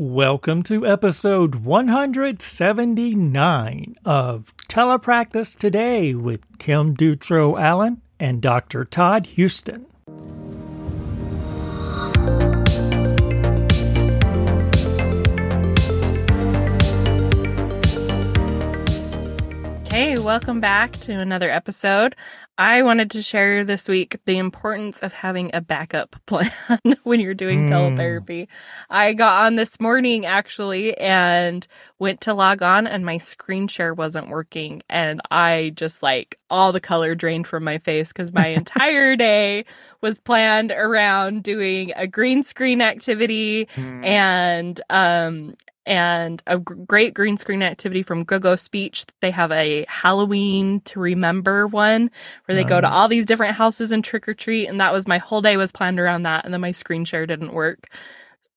Welcome to episode 179 of Telepractice Today with Kim Dutro Allen and Dr. Todd Houston. Welcome back to another episode. I wanted to share this week the importance of having a backup plan when you're doing mm. teletherapy. I got on this morning actually and went to log on and my screen share wasn't working and I just like all the color drained from my face cuz my entire day was planned around doing a green screen activity mm. and um and a great green screen activity from GoGo Speech. They have a Halloween to remember one where they go to all these different houses and trick or treat. And that was my whole day was planned around that. And then my screen share didn't work.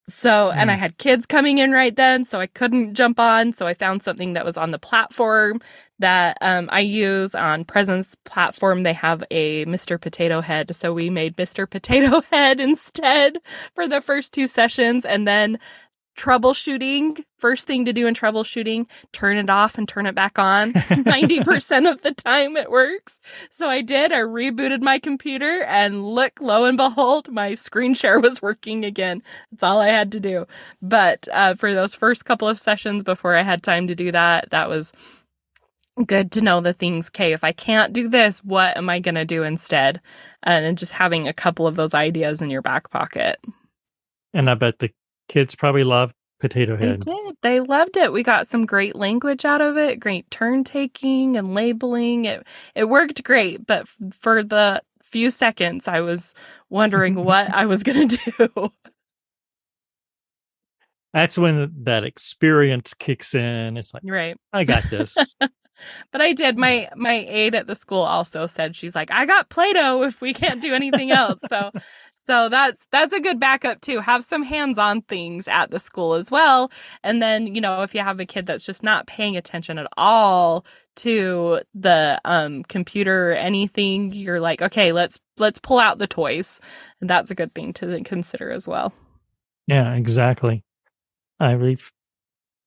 So, and I hmm. had kids coming in right then, so I couldn't jump on. So I found something that was on the platform that um, I use on Presence platform. They have a Mr. Potato Head. So we made Mr. Potato Head instead for the first two sessions. And then troubleshooting first thing to do in troubleshooting turn it off and turn it back on 90% of the time it works. So i did i rebooted my computer and look lo and behold my screen share was working again. That's all i had to do. But uh, for those first couple of sessions before i had time to do that that was good to know the things okay if i can't do this what am i going to do instead? And just having a couple of those ideas in your back pocket. And i bet the kids probably loved Potato Head. They did. They loved it. We got some great language out of it, great turn taking and labeling. It it worked great, but for the few seconds I was wondering what I was going to do. That's when that experience kicks in. It's like, right. I got this. but I did. Hmm. My my aide at the school also said she's like, I got Play-Doh if we can't do anything else. So so that's that's a good backup too. Have some hands-on things at the school as well. And then, you know, if you have a kid that's just not paying attention at all to the um computer or anything, you're like, okay, let's let's pull out the toys. And that's a good thing to consider as well. Yeah, exactly. I believe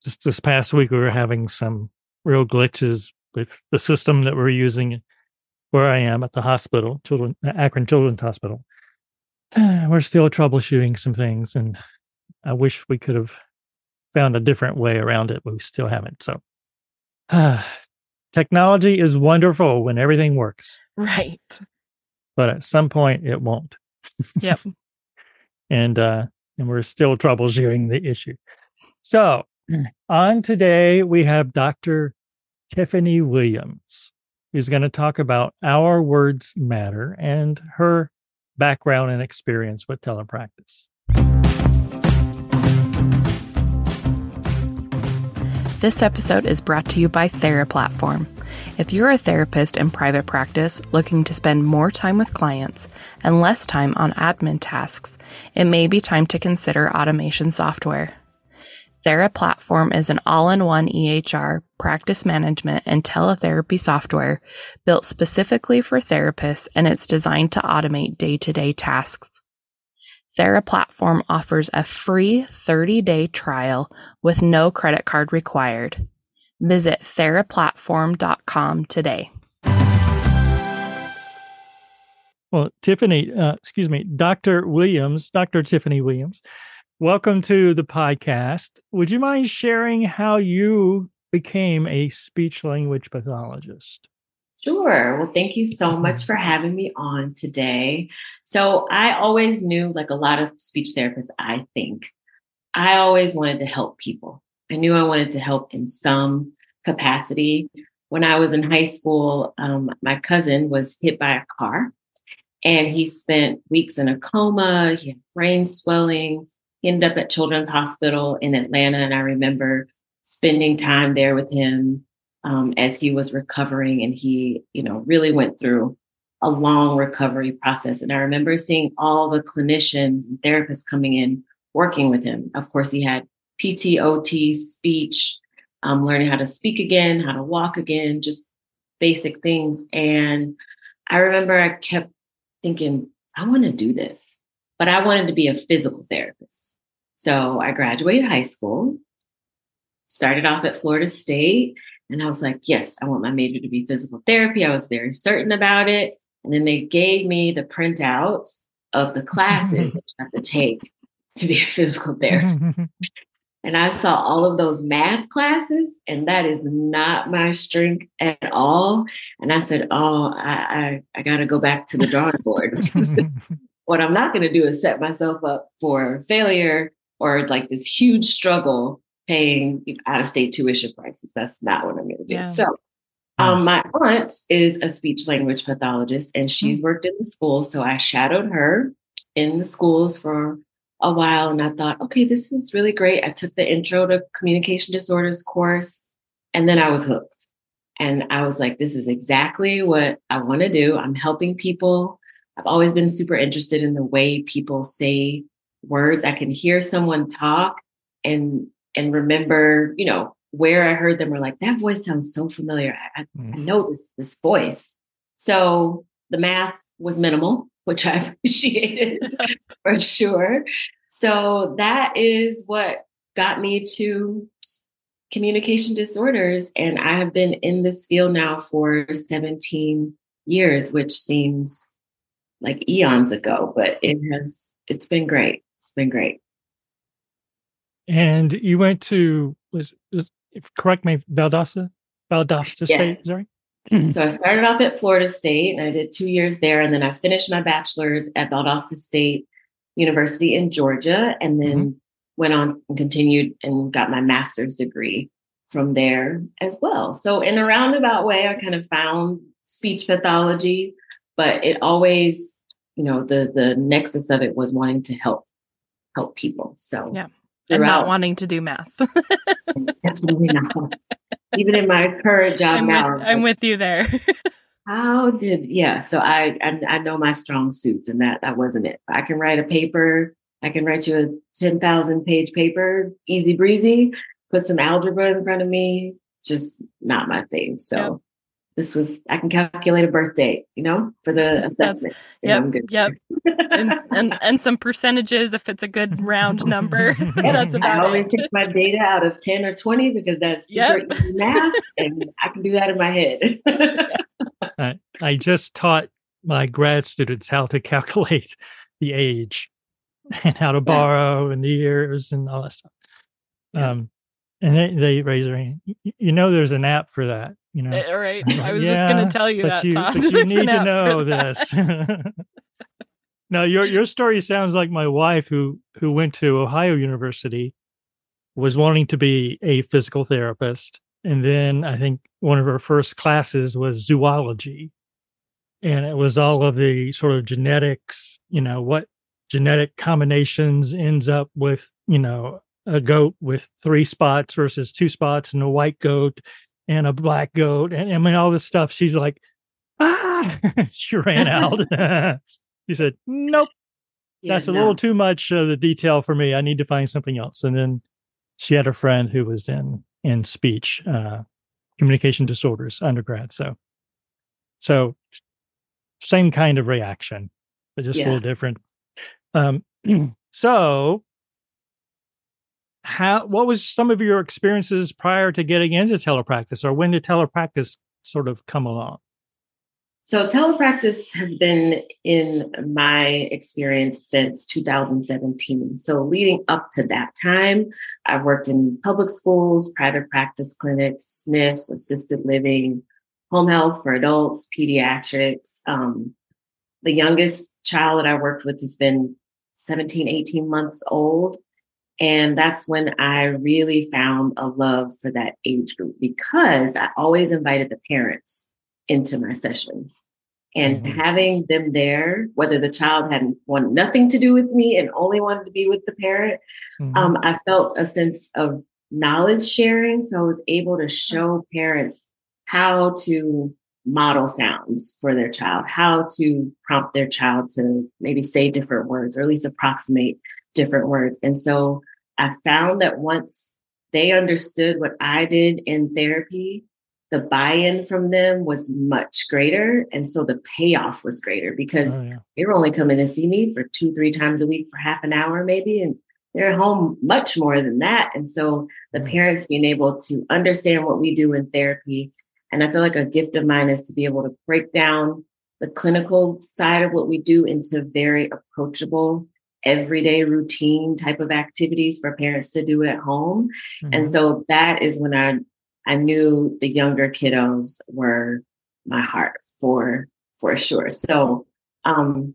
just this past week we were having some real glitches with the system that we're using where I am at the hospital, children Akron Children's Hospital we're still troubleshooting some things, and I wish we could have found a different way around it, but we still haven't. So, uh, technology is wonderful when everything works, right? But at some point, it won't. Yep. and uh, and we're still troubleshooting the issue. So, on today we have Dr. Tiffany Williams, who's going to talk about our words matter and her background and experience with telepractice. This episode is brought to you by TheraPlatform. If you're a therapist in private practice looking to spend more time with clients and less time on admin tasks, it may be time to consider automation software. TheraPlatform is an all-in-one EHR, practice management, and teletherapy software built specifically for therapists and it's designed to automate day-to-day tasks. TheraPlatform offers a free 30-day trial with no credit card required. Visit theraplatform.com today. Well, Tiffany, uh, excuse me, Dr. Williams, Dr. Tiffany Williams Welcome to the podcast. Would you mind sharing how you became a speech language pathologist? Sure. Well, thank you so much mm-hmm. for having me on today. So, I always knew, like a lot of speech therapists, I think, I always wanted to help people. I knew I wanted to help in some capacity. When I was in high school, um, my cousin was hit by a car and he spent weeks in a coma. He had brain swelling he ended up at Children's Hospital in Atlanta, and I remember spending time there with him um, as he was recovering, and he, you know, really went through a long recovery process. And I remember seeing all the clinicians and therapists coming in working with him. Of course, he had PTOT, speech, um, learning how to speak again, how to walk again, just basic things. And I remember I kept thinking, I want to do this, but I wanted to be a physical therapist. So I graduated high school, started off at Florida State, and I was like, yes, I want my major to be physical therapy. I was very certain about it. And then they gave me the printout of the classes mm-hmm. that you have to take to be a physical therapist. Mm-hmm. and I saw all of those math classes, and that is not my strength at all. And I said, Oh, I, I, I got to go back to the drawing board. Mm-hmm. what I'm not going to do is set myself up for failure or like this huge struggle paying out of state tuition prices. That's not what I'm going to do. Yeah. So, um, my aunt is a speech language pathologist and she's mm-hmm. worked in the school. So I shadowed her in the schools for a while and I thought, okay, this is really great. I took the intro to communication disorders course and then I was hooked. And I was like, this is exactly what I want to do. I'm helping people. I've always been super interested in the way people say words. I can hear someone talk and and remember, you know, where I heard them or like that voice sounds so familiar. I, I, I mm. know this this voice. So the math was minimal, which I appreciated for sure. So that is what got me to communication disorders. And I have been in this field now for 17 years, which seems like eons ago, but it has, it's been great. It's been great. And you went to was, was correct me Valdosta, Valdosta yeah. State, sorry. so I started off at Florida State and I did two years there, and then I finished my bachelor's at Valdosta State University in Georgia, and then mm-hmm. went on and continued and got my master's degree from there as well. So in a roundabout way, I kind of found speech pathology, but it always, you know, the the nexus of it was wanting to help help people. So yeah and not wanting to do math. Definitely not. Even in my current job I'm now, with, I'm with you there. how did yeah? So I, I, I know my strong suits, and that that wasn't it. I can write a paper. I can write you a ten thousand page paper, easy breezy. Put some algebra in front of me, just not my thing. So. Yep this was I can calculate a birthday, you know, for the assessment. yep, yep, and, and, and some percentages if it's a good round number. Yep. that's about I always it. take my data out of ten or twenty because that's super yep. easy math, and I can do that in my head. I, I just taught my grad students how to calculate the age and how to borrow and the years and all that stuff. Um, and they, they raise their hand. You know, there's an app for that you know. Eh, all right. I was yeah, just going to tell you but that. You, Todd. but you need to know this. now, your your story sounds like my wife, who who went to Ohio University, was wanting to be a physical therapist, and then I think one of her first classes was zoology, and it was all of the sort of genetics. You know what genetic combinations ends up with. You know a goat with three spots versus two spots and a white goat and a black goat and I mean all this stuff. She's like, ah, she ran out. she said, nope, yeah, that's a no. little too much of the detail for me. I need to find something else. And then she had a friend who was in in speech uh, communication disorders undergrad. So, so same kind of reaction, but just yeah. a little different. Um, so how what was some of your experiences prior to getting into telepractice or when did telepractice sort of come along? So telepractice has been in my experience since 2017 so leading up to that time i've worked in public schools private practice clinics snfs assisted living home health for adults pediatrics. Um, the youngest child that i worked with has been 17 18 months old and that's when I really found a love for that age group because I always invited the parents into my sessions. And mm-hmm. having them there, whether the child had wanted nothing to do with me and only wanted to be with the parent, mm-hmm. um, I felt a sense of knowledge sharing. So I was able to show parents how to model sounds for their child, how to prompt their child to maybe say different words or at least approximate different words. And so I found that once they understood what I did in therapy, the buy-in from them was much greater. And so the payoff was greater because oh, yeah. they were only coming to see me for two, three times a week for half an hour, maybe. And they're at home much more than that. And so the Mm. parents being able to understand what we do in therapy. And I feel like a gift of mine is to be able to break down the clinical side of what we do into very approachable, everyday routine type of activities for parents to do at home. And Mhm. so that is when I I knew the younger kiddos were my heart for for sure. So um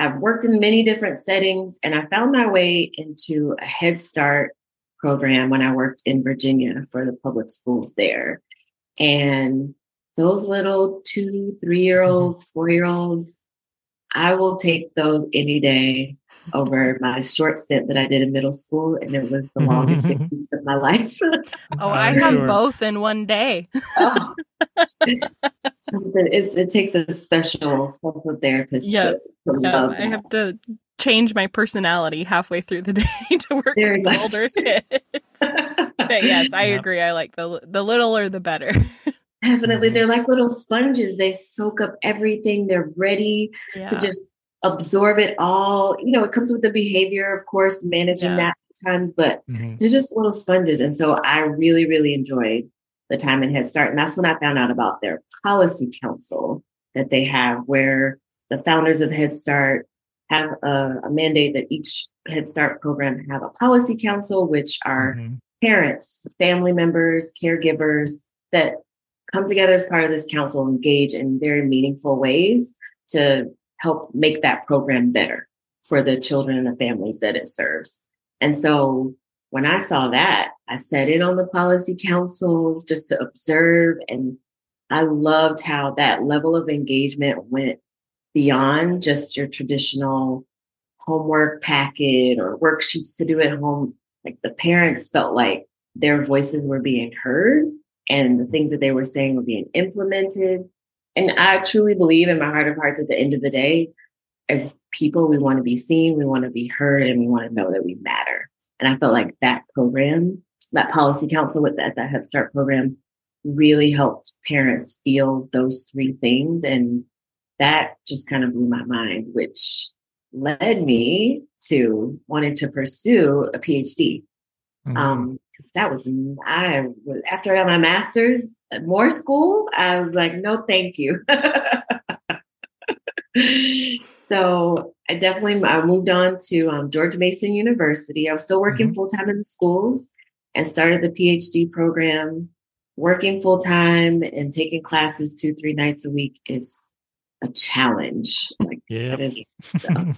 I've worked in many different settings and I found my way into a Head Start program when I worked in Virginia for the public schools there. And those little two, three year olds, mm-hmm. four year olds, I will take those any day over my short stint that I did in middle school. And it was the mm-hmm, longest six mm-hmm. weeks of my life. Oh, I I'm have sure. both in one day. oh, something, it's, it takes a special, special therapist Yeah. to, to Yeah, love I have to change my personality halfway through the day to work Very with much. older kids. But yes, I Yep. agree. I like the the littler the better. Definitely. Mhm. They're like little sponges. They soak up everything. They're ready Yeah. to just absorb it all. You know, it comes with the behavior, of course, managing Yeah. that times, but Mhm. they're just little sponges. And so I really, really enjoyed the time in Head Start. And that's when I found out about their policy council that they have, where the founders of Head Start have a, a mandate that each Head Start program have a policy council, which are Mhm. parents, family members, caregivers that come together as part of this council, engage in very meaningful ways to help make that program better for the children and the families that it serves. And so when I saw that, I sat in on the policy councils just to observe. And I loved how that level of engagement went beyond just your traditional homework packet or worksheets to do at home. Like the parents felt like their voices were being heard and the things that they were saying were being implemented. And I truly believe in my heart of hearts at the end of the day, as people, we want to be seen, we want to be heard, and we want to know that we matter. And I felt like that program, that policy council with that, that Head Start program really helped parents feel those three things. And that just kind of blew my mind, which led me to wanting to pursue a PhD. Mhm. Um, because that was I was after I got my master's at more school, I was like, no, thank you. so I definitely I moved on to um, George Mason University. I was still working Mhm. full time in the schools and started the PhD program. Working full time and taking classes two, three nights a week is a challenge. Like Yep. it is a,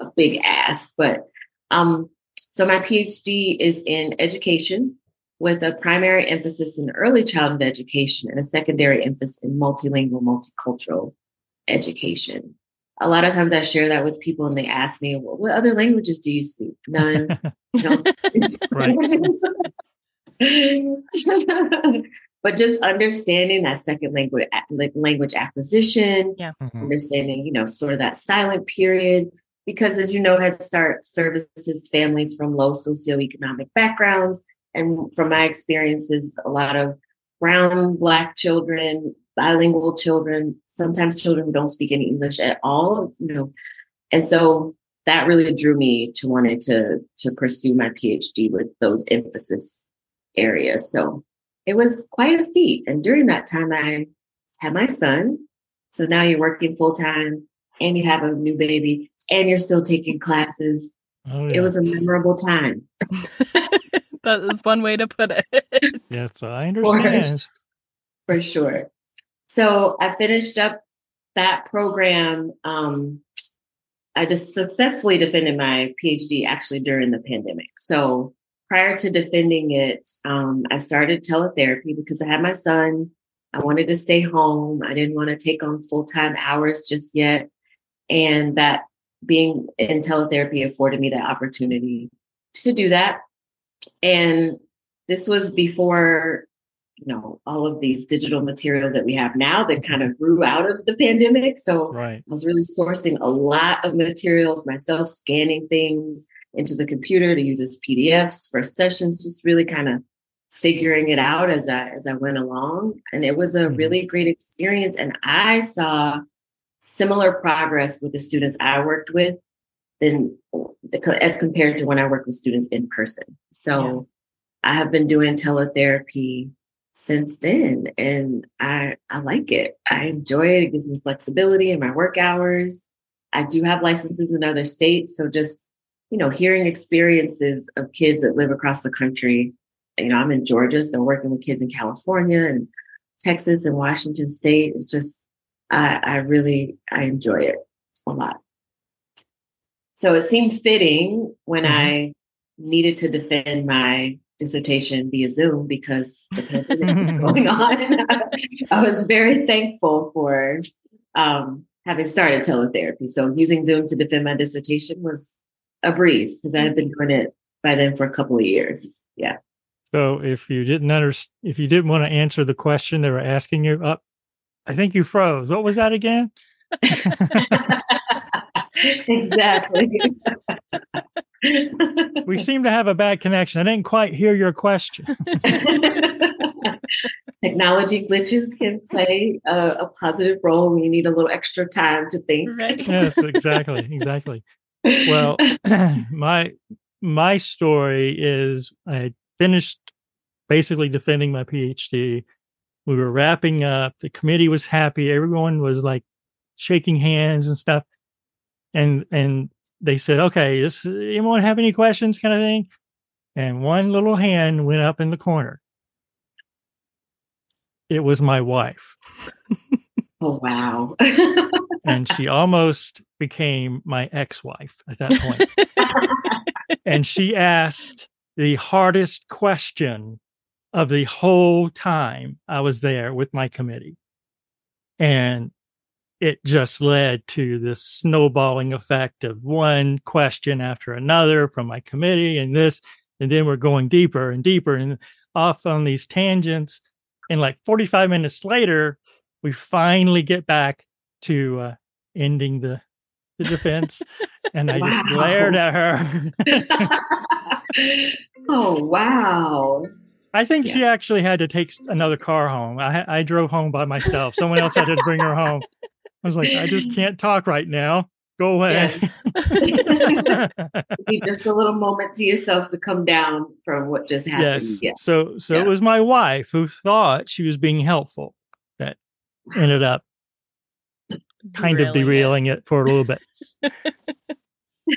a big ask. But um, so my PhD is in education with a primary emphasis in early childhood education and a secondary emphasis in multilingual, multicultural education. A lot of times I share that with people and they ask me, well, what other languages do you speak? None. I don't speak Right. but just understanding that second language like language acquisition, Mhm. understanding, you know, sort of that silent period. Because as you know, Head Start services families from low socioeconomic backgrounds. And from my experiences, a lot of brown, black children, bilingual children, sometimes children who don't speak any English at all, you know. And so that really drew me to wanting to to pursue my PhD with those emphasis areas. So it was quite a feat. And during that time I had my son. So now you're working full time and you have a new baby and you're still taking classes. Oh, It was a memorable time. that is one way to put it. yeah, so I For, understand. for sure. So I finished up that program. Um, I just successfully defended my PhD actually during the pandemic. So prior to defending it, um, I started teletherapy because I had my son. I wanted to stay home. I didn't want to take on full time hours just yet. And that being in teletherapy afforded me that opportunity to do that. And this was before, you know, all of these digital materials that we have now that kind of grew out of the pandemic. So Right. I was really sourcing a lot of materials myself, scanning things into the computer to use as PDFs for sessions, just really kind of figuring it out as I as I went along. And it was a Mhm. really great experience. And I saw similar progress with the students I worked with than as compared to when I work with students in person. So yeah. I have been doing teletherapy since then and I I like it. I enjoy it. It gives me flexibility in my work hours. I do have licenses in other states, so just you know, hearing experiences of kids that live across the country. You know, I'm in Georgia, so working with kids in California and Texas and Washington State is just I, I really I enjoy it a lot. So it seemed fitting when mm-hmm. I needed to defend my dissertation via Zoom because the pandemic was going on. I was very thankful for um, having started teletherapy. So using Zoom to defend my dissertation was a breeze because I've been doing it by then for a couple of years. Yeah. So if you didn't understand, if you didn't want to answer the question they were asking you, up, I think you froze. What was that again? exactly. we seem to have a bad connection. I didn't quite hear your question. Technology glitches can play a, a, positive role when you need a little extra time to think. Right. yes, exactly, exactly. Well, my my story is I finished basically defending my PhD. We were wrapping up. The committee was happy. Everyone was like shaking hands and stuff. And and they said, "Okay, does anyone have any questions?" kind of thing. And one little hand went up in the corner. It was my wife. Oh wow! and she almost became my ex-wife at that point. and she asked the hardest question of the whole time I was there with my committee. And it just led to this snowballing effect of one question after another from my committee and this. And then we're going deeper and deeper and off on these tangents. And like 45 minutes later, we finally get back to uh, ending the, the defense. and I wow. just glared at her. oh, wow. I think yeah. she actually had to take another car home. I, I drove home by myself. Someone else had to bring her home. I was like, I just can't talk right now. Go away. Yeah. just a little moment to yourself to come down from what just happened. Yes. Yeah. So so it was my wife who thought she was being helpful that ended up kind of derailing it. it for a little bit.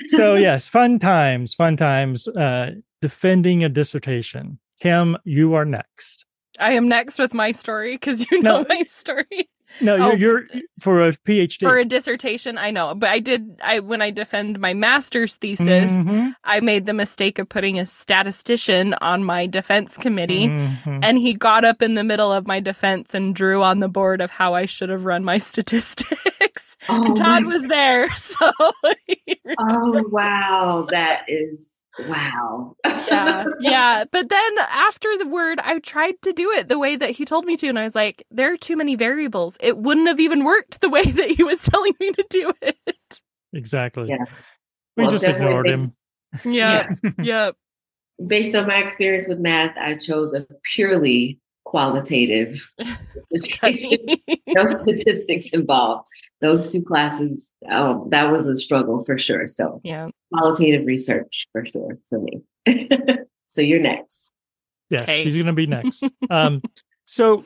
so yes, fun times, fun times. Uh, defending a dissertation. Kim, you are next. I am next with my story because you know no, my story. No, you're, oh, you're, for a PhD for a dissertation. I know, but I did. I when I defend my master's thesis, mm-hmm. I made the mistake of putting a statistician on my defense committee, mm-hmm. and he got up in the middle of my defense and drew on the board of how I should have run my statistics. Oh, Todd was there, so. oh wow, that is Wow. yeah. Yeah. But then after the word, I tried to do it the way that he told me to. And I was like, there are too many variables. It wouldn't have even worked the way that he was telling me to do it. Exactly. Yeah. We well, just ignored based, him. Yeah. yeah. yep. Based on my experience with math, I chose a purely qualitative no statistics involved. Those two classes, oh, that was a struggle for sure. So yeah, qualitative research for sure for me. so you're next. Yes, okay. she's going to be next. um, so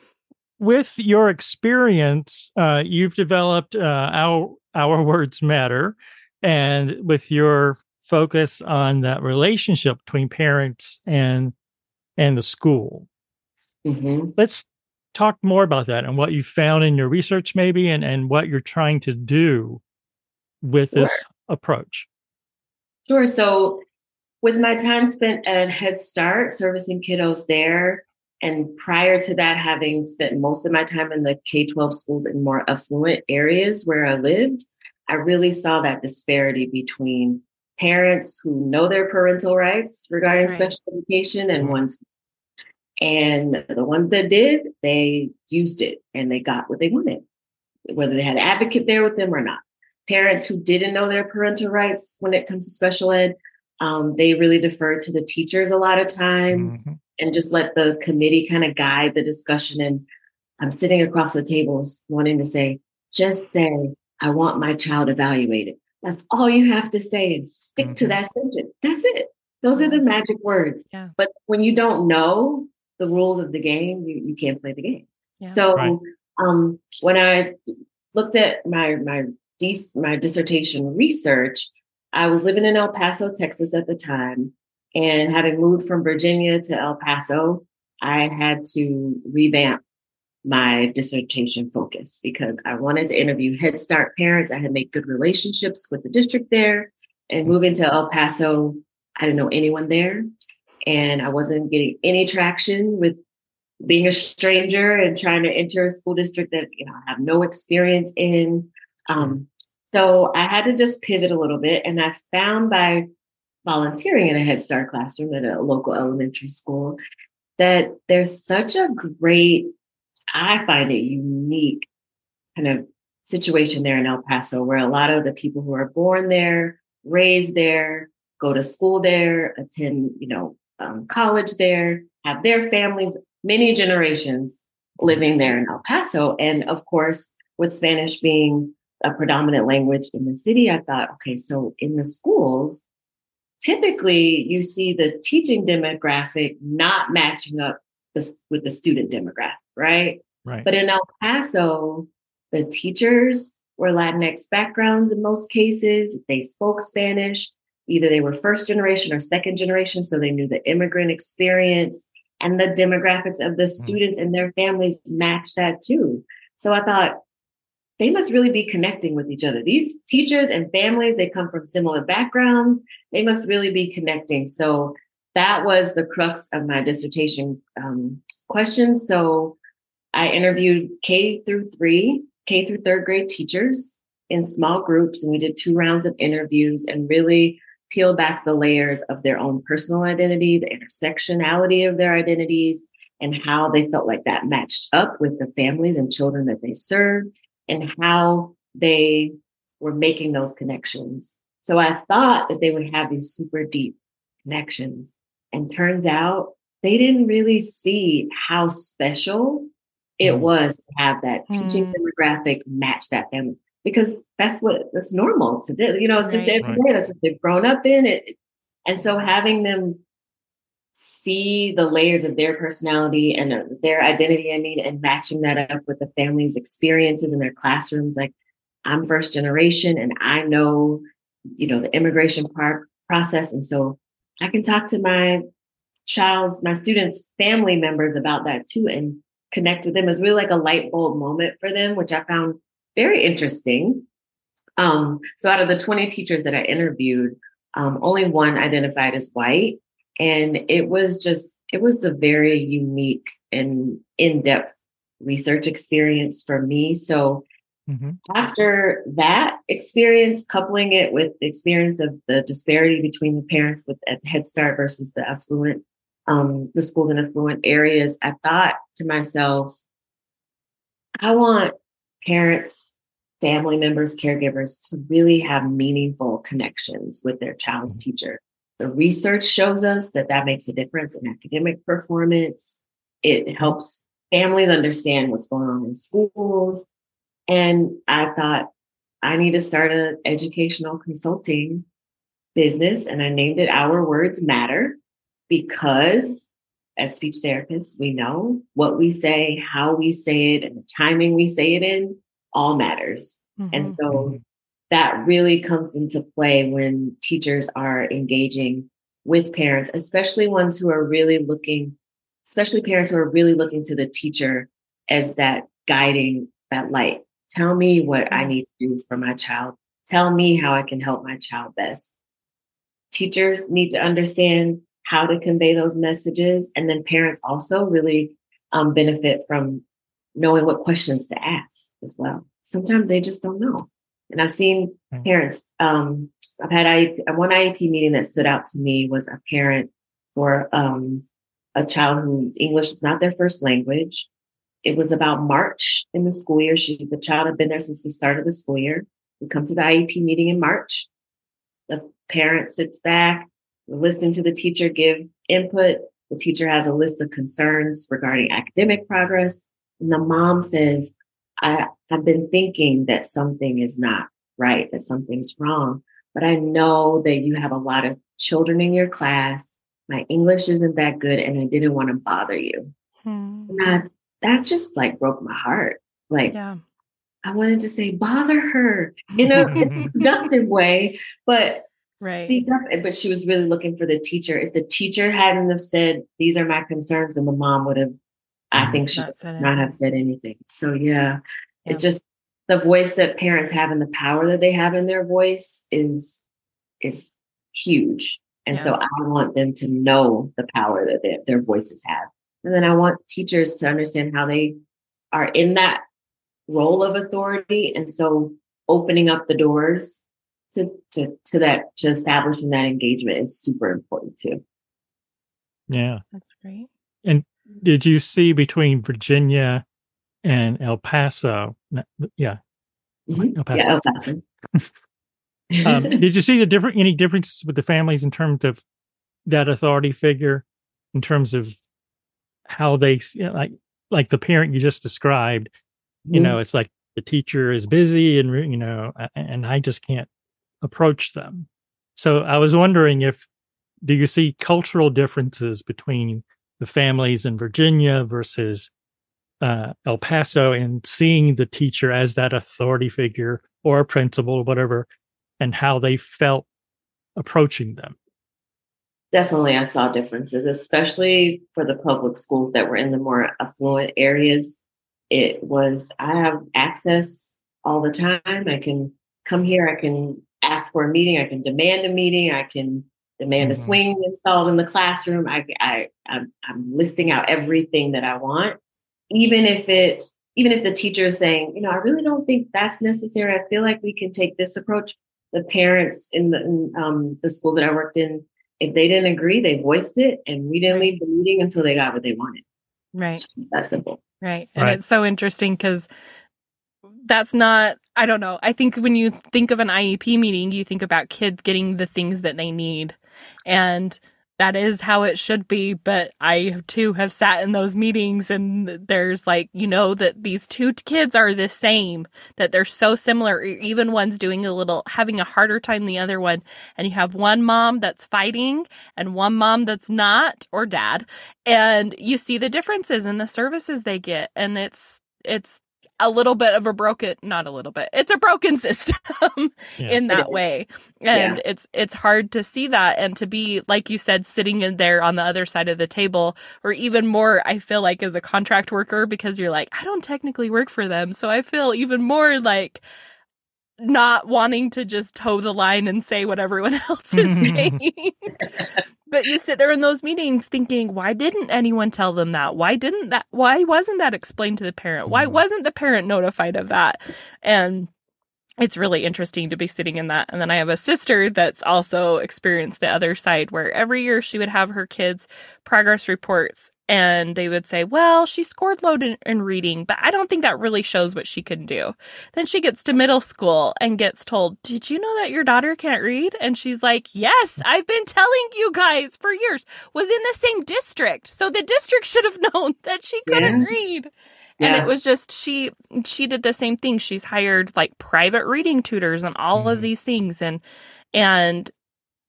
with your experience, uh, you've developed uh, our our words matter, and with your focus on that relationship between parents and and the school Mm-hmm. Let's talk more about that and what you found in your research, maybe, and, and what you're trying to do with sure. this approach. Sure. So, with my time spent at Head Start servicing kiddos there, and prior to that, having spent most of my time in the K 12 schools in more affluent areas where I lived, I really saw that disparity between parents who know their parental rights regarding right. special education and mm-hmm. ones and the ones that did, they used it and they got what they wanted, whether they had an advocate there with them or not. Parents who didn't know their parental rights when it comes to special ed, um, they really defer to the teachers a lot of times mm-hmm. and just let the committee kind of guide the discussion. And I'm sitting across the tables wanting to say, just say, I want my child evaluated. That's all you have to say and stick mm-hmm. to that sentence. That's it. Those are the magic words. Yeah. But when you don't know the rules of the game, you, you can't play the game. Yeah. So right. um, when I looked at my my my dissertation research, I was living in El Paso, Texas at the time, and having moved from Virginia to El Paso, I had to revamp my dissertation focus because I wanted to interview Head Start parents. I had made good relationships with the district there. And moving to El Paso, I didn't know anyone there. And I wasn't getting any traction with being a stranger and trying to enter a school district that you know I have no experience in. Um, so I had to just pivot a little bit. And I found by volunteering in a Head Start classroom at a local elementary school that there's such a great I find it unique kind of situation there in El Paso where a lot of the people who are born there, raised there, go to school there, attend, you know, um, college there, have their families, many generations living there in El Paso. And of course, with Spanish being a predominant language in the city, I thought, okay, so in the schools, typically you see the teaching demographic not matching up the, with the student demographic, right? Right. But in El Paso, the teachers were Latinx backgrounds in most cases. They spoke Spanish. Either they were first generation or second generation, so they knew the immigrant experience and the demographics of the mm. students and their families match that too. So I thought they must really be connecting with each other. These teachers and families, they come from similar backgrounds. They must really be connecting. So that was the crux of my dissertation um, question. So I interviewed K through three, K through third grade teachers in small groups, and we did two rounds of interviews and really peeled back the layers of their own personal identity, the intersectionality of their identities, and how they felt like that matched up with the families and children that they served, and how they were making those connections. So I thought that they would have these super deep connections. And turns out they didn't really see how special it mm. was to have that teaching mm. demographic match that family because that's what that's normal to do. You know, it's just right. every day. That's what they've grown up in. It, and so having them see the layers of their personality and uh, their identity, I mean, and matching that up with the family's experiences in their classrooms. Like I'm first generation, and I know, you know, the immigration part process, and so I can talk to my child's, my students' family members about that too, and connect with them. It was really like a light bulb moment for them, which I found very interesting. Um, so out of the 20 teachers that I interviewed, um, only one identified as white. And it was just, it was a very unique and in-depth research experience for me. So mm-hmm. after that experience, coupling it with the experience of the disparity between the parents with at Head Start versus the affluent um, the schools in affluent areas, I thought to myself, I want parents, family members, caregivers to really have meaningful connections with their child's mm-hmm. teacher. The research shows us that that makes a difference in academic performance. It helps families understand what's going on in schools. And I thought, I need to start an educational consulting business, and I named it Our Words Matter because as speech therapists, we know what we say, how we say it, and the timing we say it in all matters. Mm-hmm. And so that really comes into play when teachers are engaging with parents, especially ones who are really looking, especially parents who are really looking to the teacher as that guiding, that light. Tell me what I mm-hmm. need to do for my child. Tell me how I can help my child best. Teachers need to understand how to convey those messages. And then parents also really um, benefit from knowing what questions to ask as well. Sometimes they just don't know. And I've seen parents, um, I've had I, one IEP meeting that stood out to me was a parent for um, a child who English is not their first language. It was about March in the school year. She, the child had been there since the start of the school year. We come to the IEP meeting in March. The parent sits back, listen to the teacher give input. The teacher has a list of concerns regarding academic progress. And the mom says, I have been thinking that something is not right, that something's wrong. But I know that you have a lot of children in your class. My English isn't that good, and I didn't want to bother you. Hmm. And that just like broke my heart. Like, yeah. I wanted to say, bother her in a productive way, but right. speak up. Eh, but she was really looking for the teacher. If the teacher hadn't have said, these are my concerns, and the mom would have, I think she not, not have said anything. So yeah, yeah, it just the voice that parents have and the power that they have in their voice is is huge. And yeah. so I want them to know the power that they, their voices have. And then I want teachers to understand how they are in that role of authority. And so opening up the doors to, to, to that, to establishing that engagement is super important too. Yeah. That's great. And did you see between Virginia and El Paso? Yeah. Mm-hmm. El Paso. Yeah, El Paso. um, did you see the different any differences with the families in terms of that authority figure, in terms of how they you know, like like the parent you just described? You mm-hmm. know, it's like the teacher is busy, and you know, and I just can't approach them. So I was wondering if do you see cultural differences between the families in Virginia versus uh, El Paso and seeing the teacher as that authority figure or a principal, whatever, and how they felt approaching them? Definitely, I saw differences, especially for the public schools that were in the more affluent areas. It was, I have access all the time. I can come here, I can ask for a meeting, I can demand a meeting, I can demand mm-hmm. a swing installed in the classroom. I, I, I'm, I'm listing out everything that I want, even if it, even if the teacher is saying, you know, I really don't think that's necessary. I feel like we can take this approach the parents in the in, um, the schools that I worked in, if they didn't agree, they voiced it, and we didn't leave the meeting until they got what they wanted. Right. that simple. Right. And right. it's so interesting because that's not I don't know. I think when you think of an IEP meeting, you think about kids getting the things that they need. And that is how it should be. But I too have sat in those meetings and there's like, you know, that these two kids are the same, that they're so similar. Even one's doing a little, having a harder time than the other one. And you have one mom that's fighting and one mom that's not, or dad. And you see the differences in the services they get. And it's, it's a little bit of a broken not a little bit it's a broken system yeah. in that way. And yeah. it's it's hard to see that and to be like you said sitting in there on the other side of the table or even more i feel like as a contract worker because you're like i don't technically work for them. So i feel even more like not wanting to just toe the line and say what everyone else is mm-hmm. saying but you sit there in those meetings thinking, why didn't anyone tell them that? Why didn't that? Why wasn't that explained to the parent? Why mm. wasn't the parent notified of that? And it's really interesting to be sitting in that. And then I have a sister that's also experienced the other side where every year she would have her kids' progress reports and they would say, well, she scored low in, in, reading, but I don't think that really shows what she can do. Then she gets to middle school and gets told, did you know that your daughter can't read? And she's like, yes, I've been telling you guys for years, was in the same district. So the district should have known that she couldn't yeah. read. And it was just, she, she did the same thing. She's hired like private reading tutors and all mm. of these things. And, and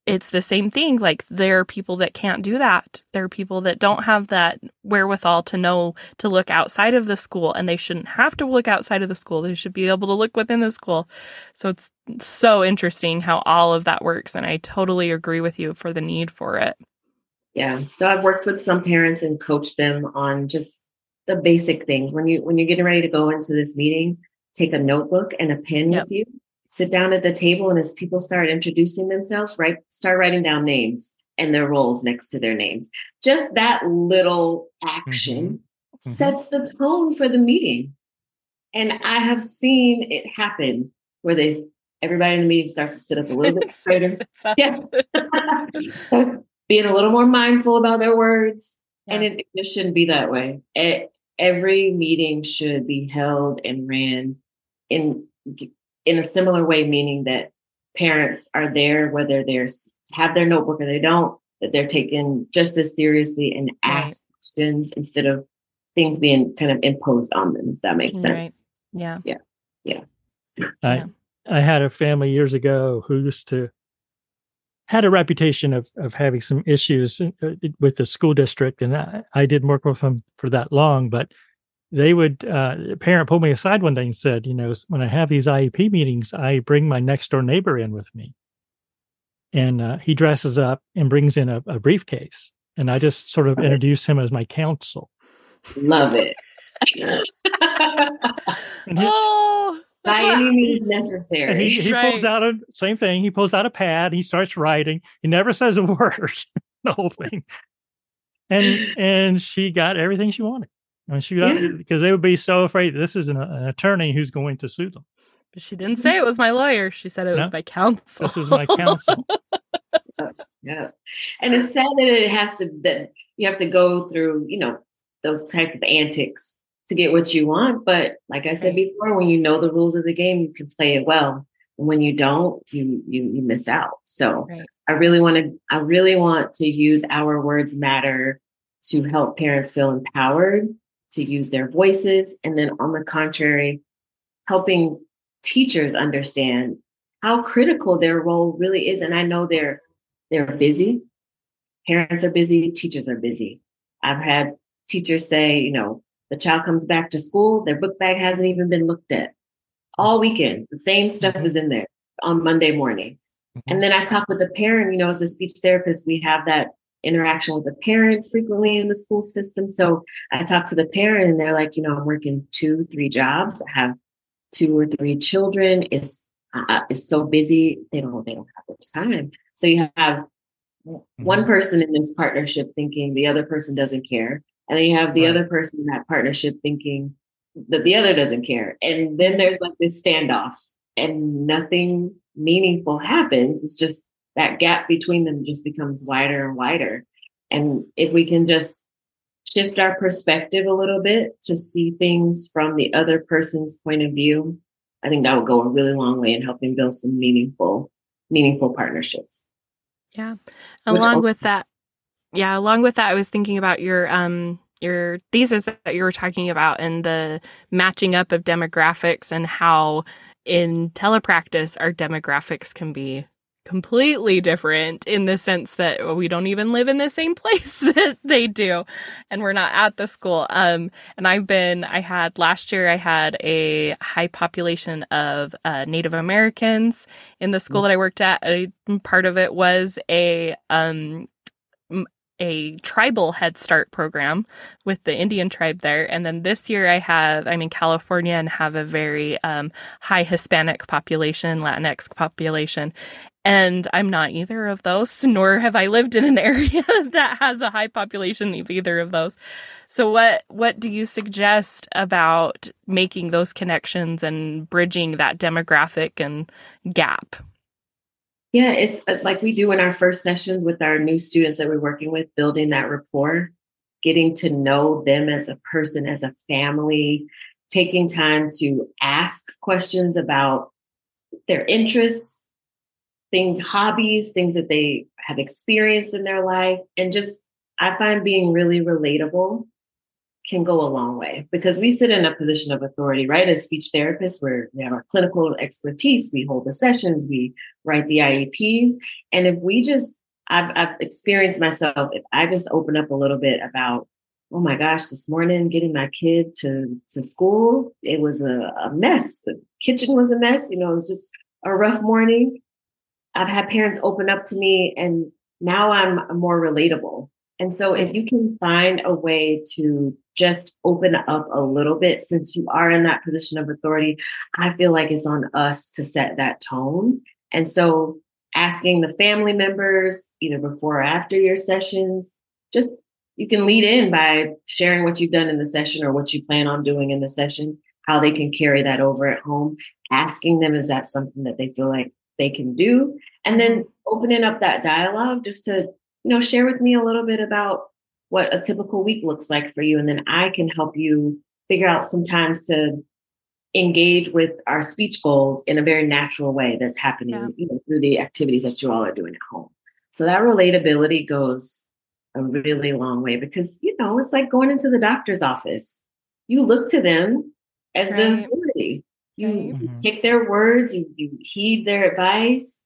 it's the same thing. Like there are people that can't do that. There are people that don't have that wherewithal to know to look outside of the school and they shouldn't have to look outside of the school. They should be able to look within the school. So it's so interesting how all of that works. And I totally agree with you for the need for it. Yeah. So I've worked with some parents and coached them on just the basic things. When you when you're getting ready to go into this meeting, take a notebook and a pen yep. with you sit down at the table and as people start introducing themselves, right, start writing down names and their roles next to their names. Just that little action mm-hmm. Mm-hmm. sets the tone for the meeting. And I have seen it happen where they everybody in the meeting starts to sit up a little bit straighter. yeah. being a little more mindful about their words. Yeah. And it, it shouldn't be that way. It, every meeting should be held and ran in in a similar way, meaning that parents are there, whether they're have their notebook or they don't, that they're taken just as seriously and ask right. questions instead of things being kind of imposed on them, if that makes sense. Right. Yeah. Yeah. Yeah. I, I had a family years ago who used to had a reputation of of having some issues uh, with the school district, and I, I didn't work with them for that long, but they would uh, a parent pulled me aside one day and said, you know, when I have these IEP meetings, I bring my next door neighbor in with me, and uh, he dresses up and brings in a, a briefcase, and I just sort of introduce him as my counsel. Love it. And he, Oh, By any means necessary. and he, he pulls out a same thing. He pulls out a pad. He starts writing. He never says a word. the whole thing. And and she got everything she wanted. And she got Yeah. because they would be so afraid this is an, an attorney who's going to sue them. But she didn't say it was my lawyer. She said it was my counsel. This is my counsel. Yeah. And it's sad that it has to that you have to go through, you know, those type of antics to get what you want. But like I said before, when you know the rules of the game, you can play it well. And when you don't, you you you miss out. So Right. I really want to I really want to use our words matter to help parents feel empowered to use their voices. And then on the contrary, helping teachers understand how critical their role really is. And I know they're they're busy. Parents are busy, teachers are busy. I've had teachers say, you know, the child comes back to school, their book bag hasn't even been looked at all weekend. The same stuff mm-hmm. is in there on Monday morning. Mm-hmm. And then I talk with the parent, you know, as a speech therapist, we have that interaction with the parent frequently in the school system. So I talk to the parent and they're like, you know, I'm working two, three jobs. I have two or three children. It's uh, it's so busy. They don't they don't have the time. So you have one person in this partnership thinking the other person doesn't care. And then you have the Right. other person in that partnership thinking that the other doesn't care. And then there's like this standoff and nothing meaningful happens. It's just that gap between them just becomes wider and wider. And if we can just shift our perspective a little bit to see things from the other person's point of view, I think that would go a really long way in helping build some meaningful, meaningful partnerships. Yeah. Along also- with that, yeah, along with that, I was thinking about your um your thesis that you were talking about and the matching up of demographics and how in telepractice our demographics can be completely different in the sense that we don't even live in the same place that they do and we're not at the school. Um and i've been i had last year i had a high population of uh, native americans in the school that i worked at. A, part of it was a um a tribal head start program with the indian tribe there. And then this year i have i'm in california and have a very um, high hispanic population latinx population and I'm not either of those, nor have I lived in an area that has a high population of either of those. So what what do you suggest about making those connections and bridging that demographic and gap? Yeah, it's uh, like we do in our first sessions with our new students that we're working with, building that rapport, getting to know them as a person, as a family, taking time to ask questions about their interests, things, hobbies, things that they have experienced in their life. And just, I find being really relatable can go a long way because we sit in a position of authority, right? As speech therapists, where we have our clinical expertise, we hold the sessions, we write the IEPs. And if we just, I've, I've experienced myself, if I just open up a little bit about, oh my gosh, this morning getting my kid to, to school, it was a, a mess. The kitchen was a mess. You know, it was just a rough morning. I've had parents open up to me and now I'm more relatable. And so if mm-hmm. you can find a way to just open up a little bit since you are in that position of authority, I feel like it's on us to set that tone. And so asking the family members, either before or after your sessions, just you can lead in by sharing what you've done in the session or what you plan on doing in the session, how they can carry that over at home, asking them, is that something that they feel like they can do? And then mm-hmm. opening up that dialogue just to, you know, share with me a little bit about what a typical week looks like for you. And then I can help you figure out some times to engage with our speech goals in a very natural way that's happening Yeah. you know, through the activities that you all are doing at home. So that relatability goes a really long way because, you know, it's like going into the doctor's office. You look to them as the authority. You, right. you take their words, you, you heed their advice,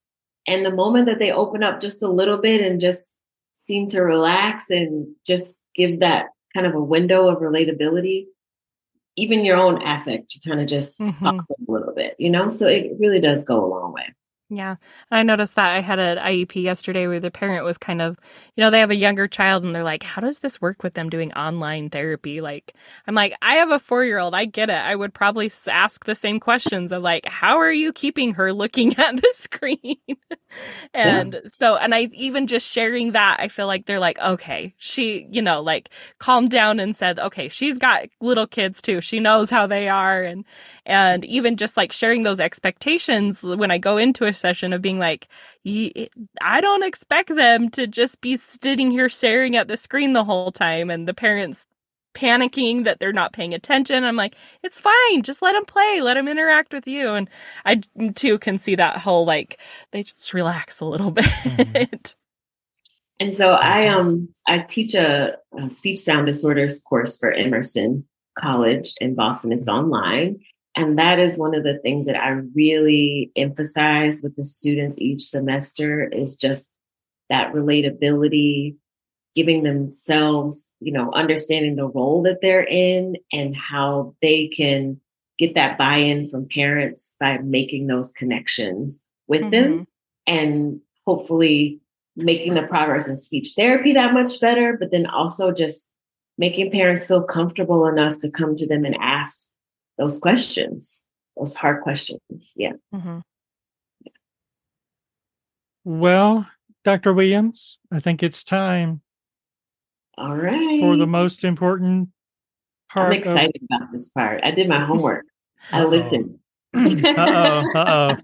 and the moment that they open up just a little bit and just seem to relax and just give that kind of a window of relatability, even your own affect, you kind of just mm-hmm. soften a little bit, you know? So it really does go a long way. Yeah. I noticed that I had an IEP yesterday where the parent was kind of, you know, they have a younger child and they're like, how does this work with them doing online therapy? Like, I'm like, I have a four year old. I get it. I would probably ask the same questions of like, how are you keeping her looking at the screen? and yeah. so, and I even just sharing that, I feel like they're like, okay, she, you know, like calmed down and said, okay, she's got little kids too. She knows how they are. And, and even just like sharing those expectations when I go into a session of being like, I don't expect them to just be sitting here staring at the screen the whole time and the parents panicking that they're not paying attention. I'm like, it's fine. Just let them play. Let them interact with you. And I too can see that whole like they just relax a little bit. Mm-hmm. And so I um I teach a, a, speech sound disorders course for Emerson College in Boston. It's online. And that is one of the things that I really emphasize with the students each semester is just that relatability, giving themselves, you know, understanding the role that they're in and how they can get that buy-in from parents by making those connections with mm-hmm. them and hopefully making the progress in speech therapy that much better, but then also just making parents feel comfortable enough to come to them and ask those questions, those hard questions. Yeah. Mm-hmm. Well, Dr. Williams, I think it's time. All right. For the most important part. I'm excited of... about this part. I did my homework. I listened. uh oh. Uh oh.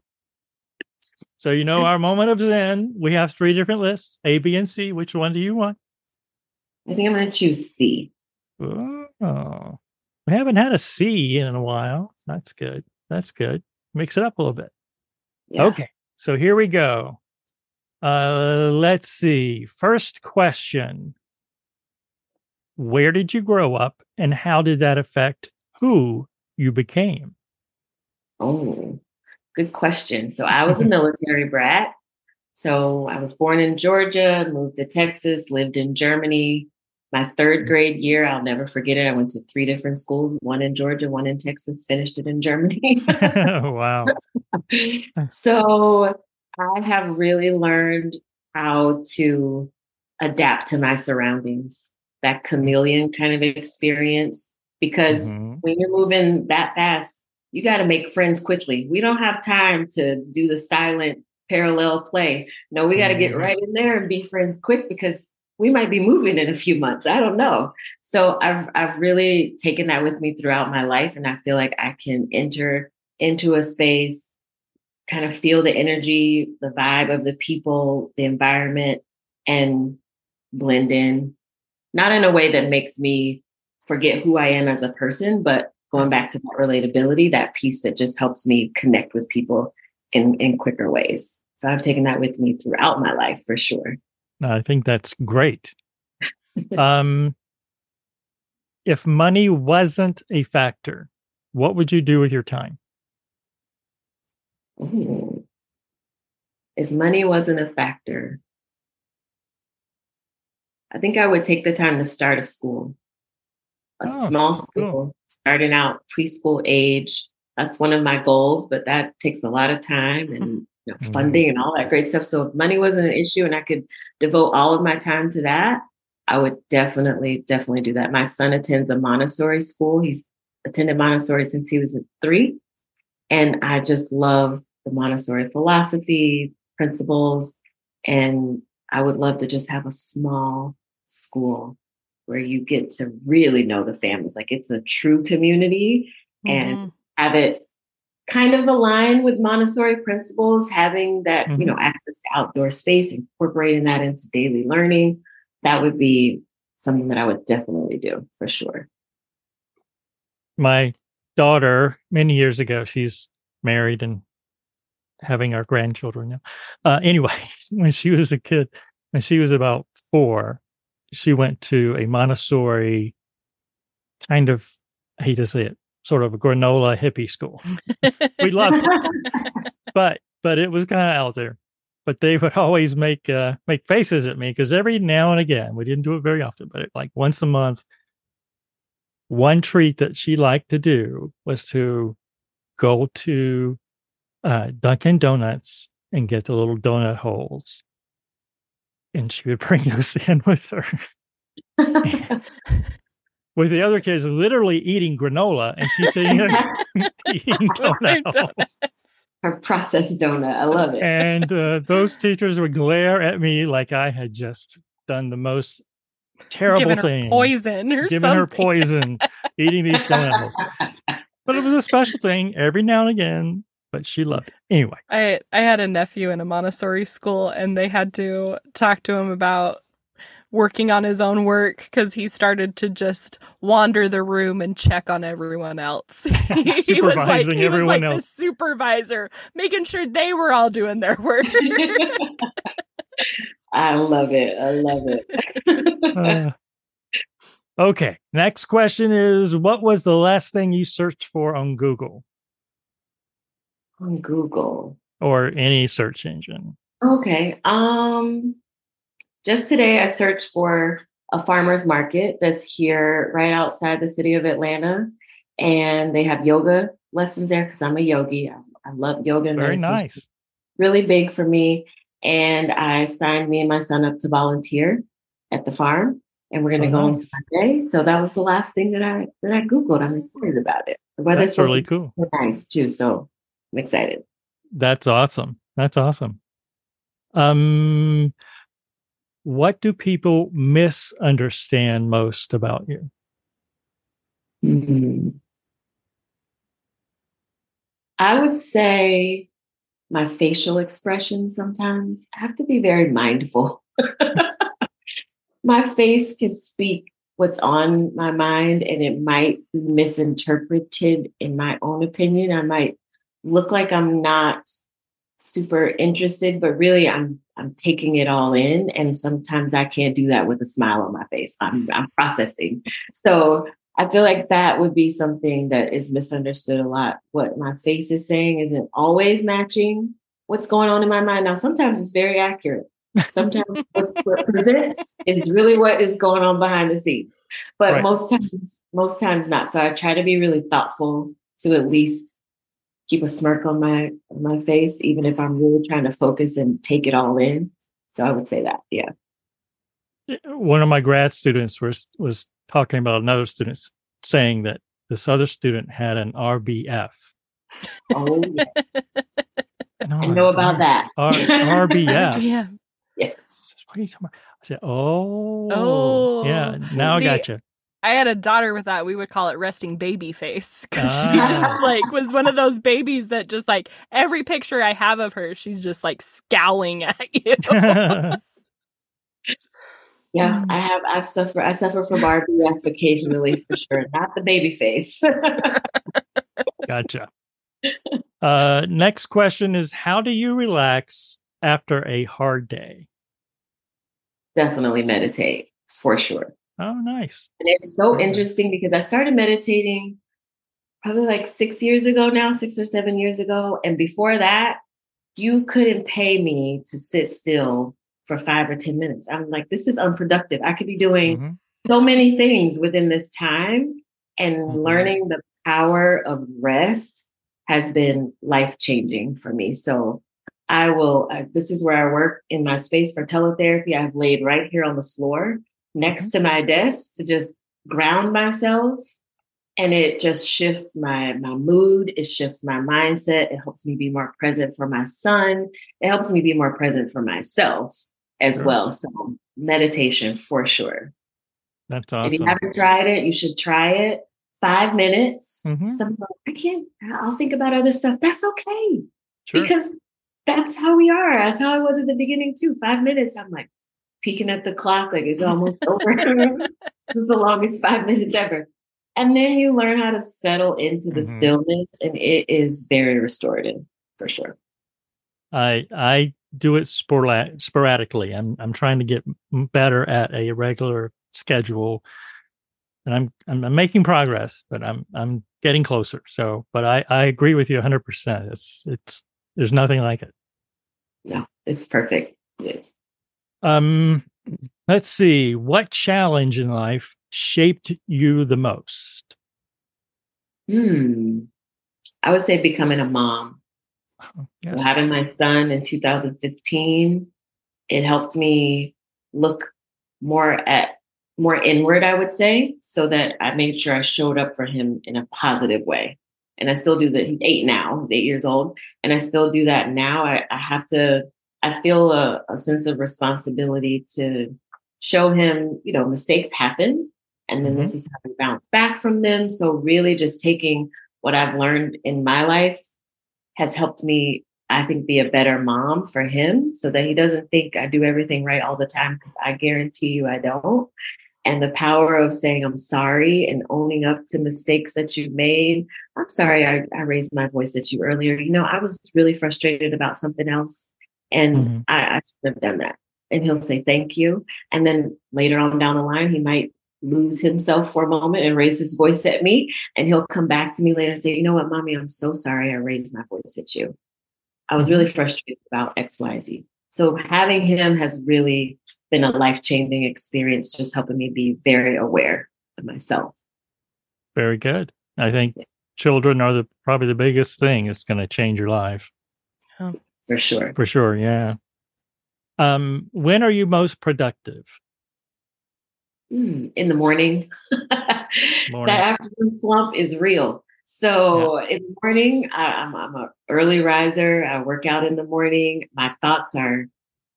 So you know our moment of Zen. We have three different lists: A, B, and C. Which one do you want? I think I'm going to choose C. Oh. We haven't had a C in a while. That's good. That's good. Mix it up a little bit. Yeah. Okay. So here we go. Uh, let's see. First question Where did you grow up and how did that affect who you became? Oh, good question. So I was a military brat. So I was born in Georgia, moved to Texas, lived in Germany, my third grade year, I'll never forget it. I went to three different schools, one in Georgia, one in Texas, finished it in Germany. wow. so I have really learned how to adapt to my surroundings, that chameleon kind of experience. Because mm-hmm. when you're moving that fast, you got to make friends quickly. We don't have time to do the silent parallel play. No, we got to mm-hmm. get right in there and be friends quick because we might be moving in a few months. I don't know. So I've I've really taken that with me throughout my life and I feel like I can enter into a space kind of feel the energy, the vibe of the people, the environment and blend in not in a way that makes me forget who I am as a person, but going back to that relatability, that piece that just helps me connect with people in in quicker ways. So I've taken that with me throughout my life for sure. I think that's great. um, if money wasn't a factor, what would you do with your time? Ooh. If money wasn't a factor, I think I would take the time to start a school, a oh, small school, cool. starting out preschool age. That's one of my goals, but that takes a lot of time and you know, mm-hmm. funding and all that great stuff. So if money wasn't an issue and I could devote all of my time to that, I would definitely, definitely do that. My son attends a Montessori school. He's attended Montessori since he was three. And I just love the Montessori philosophy, principles. And I would love to just have a small school where you get to really know the families. Like it's a true community mm-hmm. and have it kind of align with Montessori principles, having that, mm-hmm. you know, access to outdoor space, incorporating that into daily learning, that would be something that I would definitely do for sure. My daughter, many years ago, she's married and having our grandchildren now. Uh, anyway, when she was a kid, when she was about four, she went to a Montessori kind of, I hate to say it, sort of a granola hippie school. we loved it, but but it was kind of out there. But they would always make uh, make faces at me because every now and again we didn't do it very often, but it, like once a month. One treat that she liked to do was to go to uh, Dunkin' Donuts and get the little donut holes, and she would bring those in with her with the other kids literally eating granola and she's sitting there eating donuts. Her processed donut. I love it. and uh, those teachers would glare at me like I had just done the most terrible Giving thing. poison or giving something. her poison, eating these donuts. But it was a special thing every now and again, but she loved it. Anyway, I I had a nephew in a Montessori school, and they had to talk to him about working on his own work because he started to just wander the room and check on everyone else. he was like, Supervising he was everyone like else. the supervisor, making sure they were all doing their work. I love it. I love it. uh, okay. Next question is What was the last thing you searched for on Google On Google. or any search engine? Okay. Um just today I searched for a farmers market that's here right outside the city of Atlanta. And they have yoga lessons there because I'm a yogi. I, I love yoga and Very meditation. nice. Really big for me. And I signed me and my son up to volunteer at the farm. And we're gonna Oh, go on. Sunday. So that was the last thing that I that I Googled. I'm excited about it. The weather's That's really cool. nice too. So I'm excited. That's awesome. That's awesome. Um, what do people misunderstand most about you? Hmm. I would say my facial expression sometimes. I have to be very mindful. my face can speak what's on my mind and it might be misinterpreted in my own opinion. I might look like I'm not super interested, but really I'm I'm taking it all in. And sometimes I can't do that with a smile on my face. I'm mm. I'm processing. So I feel like that would be something that is misunderstood a lot. What my face is saying isn't always matching what's going on in my mind. Now, sometimes it's very accurate. Sometimes what, what presents is really what is going on behind the scenes. But Right. most times, most times not. So I try to be really thoughtful to at least keep a smirk on my on my face, even if I'm really trying to focus and take it all in. So I would say that, yeah. One of my grad students was was talking about another student saying that this other student had an RBF. Oh, yes. And I know like, about that. R- RBF. yeah. Yes. What are you talking about? I said, "Oh, Oh. yeah." Now See, I got you. I had a daughter with that. We would call it resting baby face because she Ah. just like was one of those babies that just like every picture I have of her, she's just like scowling at you. Yeah, Mm. I have. I've suffered. I suffer from RBF occasionally, for sure. Not the baby face. gotcha. Uh, next question is: How do you relax after a hard day? Definitely meditate for sure. Oh, nice. And it's so interesting because I started meditating probably like six years ago now, six or seven years ago. And before that, you couldn't pay me to sit still for five or 10 minutes. I'm like, this is unproductive. I could be doing Mhm. so many things within this time. And Mhm. learning the power of rest has been life changing for me. So I will, uh, this is where I work in my space for teletherapy. I've laid right here on the floor next to my desk to just ground myself. And it just shifts my, my mood. It shifts my mindset. It helps me be more present for my son. It helps me be more present for myself as Sure. well. So meditation for sure. That's awesome If you haven't tried it, you should try it. Five minutes. Mhm. Some people, I can't, I'll think about other stuff. That's okay. Sure. Because that's how we are. That's how I was at the beginning too. Five minutes, I'm like peeking at the clock, like it's almost over. this is the longest five minutes ever. And then you learn how to settle into the Mhm. stillness, and it is very restorative for sure. I I do it sporla- sporadically. I'm I'm trying to get better at a regular schedule. and I'm, I'm I'm making progress, but I'm I'm getting closer. So, but I I agree with you 100. percent It's it's there's nothing like it. No, it's perfect. Yes. Um, let's see. What challenge in life shaped you the most? Hmm. I would say becoming a mom. Yes. Having my son in 2015, it helped me look more at more inward, I would say, so that I made sure I showed up for him in a positive way. And I still do that. He's eight now, he's eight years old. And I still do that now. I, I have to, I feel a, a sense of responsibility to show him, you know, mistakes happen. And then mm-hmm. this is how we bounce back from them. So really just taking what I've learned in my life has helped me, I think, be a better mom for him so that he doesn't think I do everything right all the time because I guarantee you I don't and the power of saying I'm sorry and owning up to mistakes that you've made. I'm sorry I, I raised my voice at you earlier. You know, I was really frustrated about something else and mm-hmm. I, I should have done that. And he'll say thank you. And then later on down the line, he might lose himself for a moment and raise his voice at me. And he'll come back to me later and say, you know what, mommy, I'm so sorry I raised my voice at you. I was really mm-hmm. frustrated about XYZ. So having him has really been a life changing experience, just helping me be very aware of myself. Very good. I think children are the probably the biggest thing that's going to change your life. Oh, for sure. For sure. Yeah. Um, when are you most productive? Mm, in the morning. morning. that afternoon slump is real. So yeah. in the morning, I, I'm I'm an early riser. I work out in the morning. My thoughts are,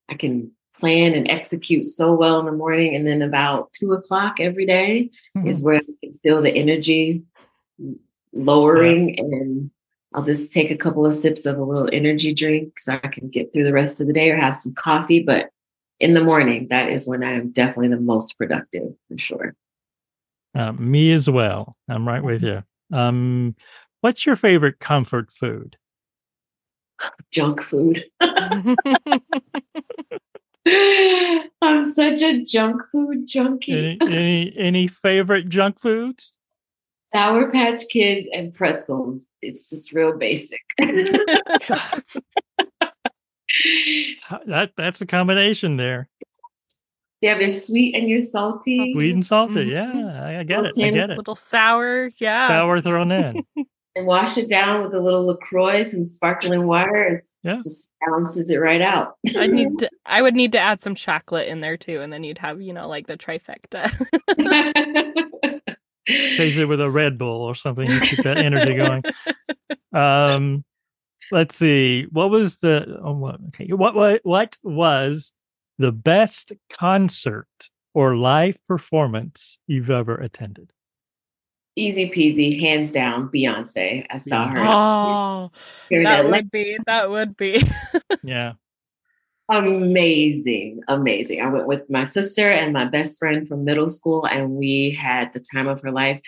I can plan and execute so well in the morning. And then about two o'clock every day mm-hmm. is where I can feel the energy lowering. Yeah. And I'll just take a couple of sips of a little energy drink so I can get through the rest of the day or have some coffee. But in the morning, that is when I am definitely the most productive for sure. Uh, me as well. I'm right with you. Um, what's your favorite comfort food? Junk food. I'm such a junk food junkie. Any, any, any favorite junk foods? Sour Patch Kids and pretzels. It's just real basic. that that's a combination there. Yeah, they're sweet and you're salty. Sweet and salty. Mm-hmm. Yeah, I get it. I get it. A little sour. Yeah. Sour thrown in. and wash it down with a little LaCroix, some sparkling water. It yeah. just balances it right out. I need to, I would need to add some chocolate in there too, and then you'd have, you know, like the trifecta. Chase it with a Red Bull or something to keep that energy going. Um, let's see. What was the oh, what, okay? What what what was the best concert or live performance you've ever attended? easy peasy, hands down, Beyonce. I saw her. Oh, that would be. That would be. yeah. Amazing, amazing. I went with my sister and my best friend from middle school, and we had the time of her life.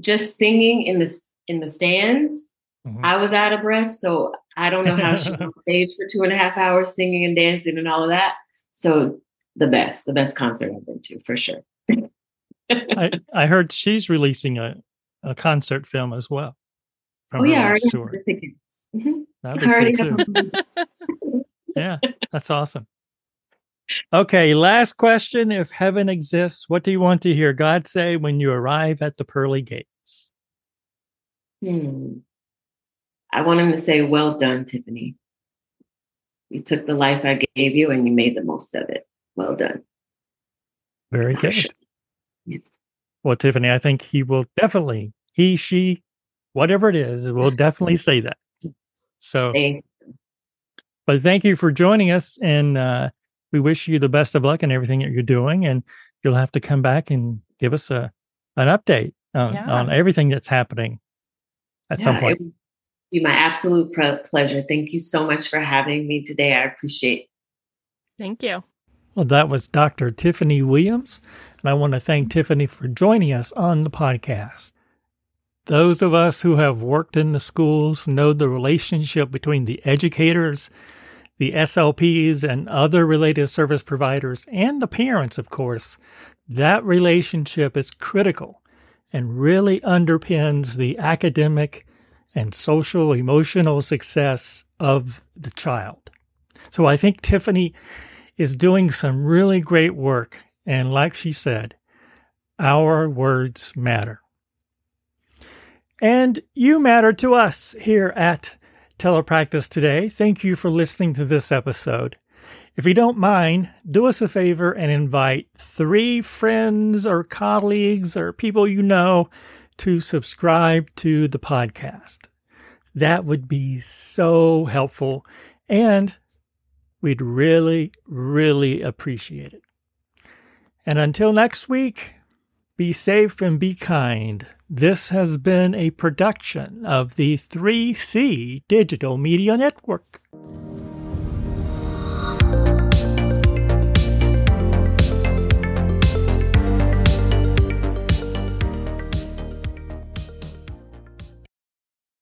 Just singing in the in the stands, mm-hmm. I was out of breath. So I don't know how she on stage for two and a half hours singing and dancing and all of that. So the best, the best concert I've been to for sure. I, I heard she's releasing a, a concert film as well. oh yeah, tour. Mm-hmm. That'd be cool too. yeah, that's awesome. Okay, last question. If heaven exists, what do you want to hear God say when you arrive at the pearly gates? Hmm. I want him to say, Well done, Tiffany. You took the life I gave you and you made the most of it. Well done. Very good. Well, Tiffany, I think he will definitely, he, she, whatever it is, will definitely say that. So, but thank you for joining us. And uh, we wish you the best of luck in everything that you're doing. And you'll have to come back and give us a an update on, yeah. on everything that's happening at yeah, some point. It be my absolute pleasure. Thank you so much for having me today. I appreciate. Thank you. Well, that was Dr. Tiffany Williams. And I want to thank Tiffany for joining us on the podcast. Those of us who have worked in the schools know the relationship between the educators, the SLPs, and other related service providers, and the parents, of course. That relationship is critical and really underpins the academic and social emotional success of the child. So I think Tiffany is doing some really great work. And like she said, our words matter. And you matter to us here at Telepractice today. Thank you for listening to this episode. If you don't mind, do us a favor and invite three friends or colleagues or people you know to subscribe to the podcast. That would be so helpful and we'd really, really appreciate it. And until next week, be safe and be kind. This has been a production of the 3C Digital Media Network.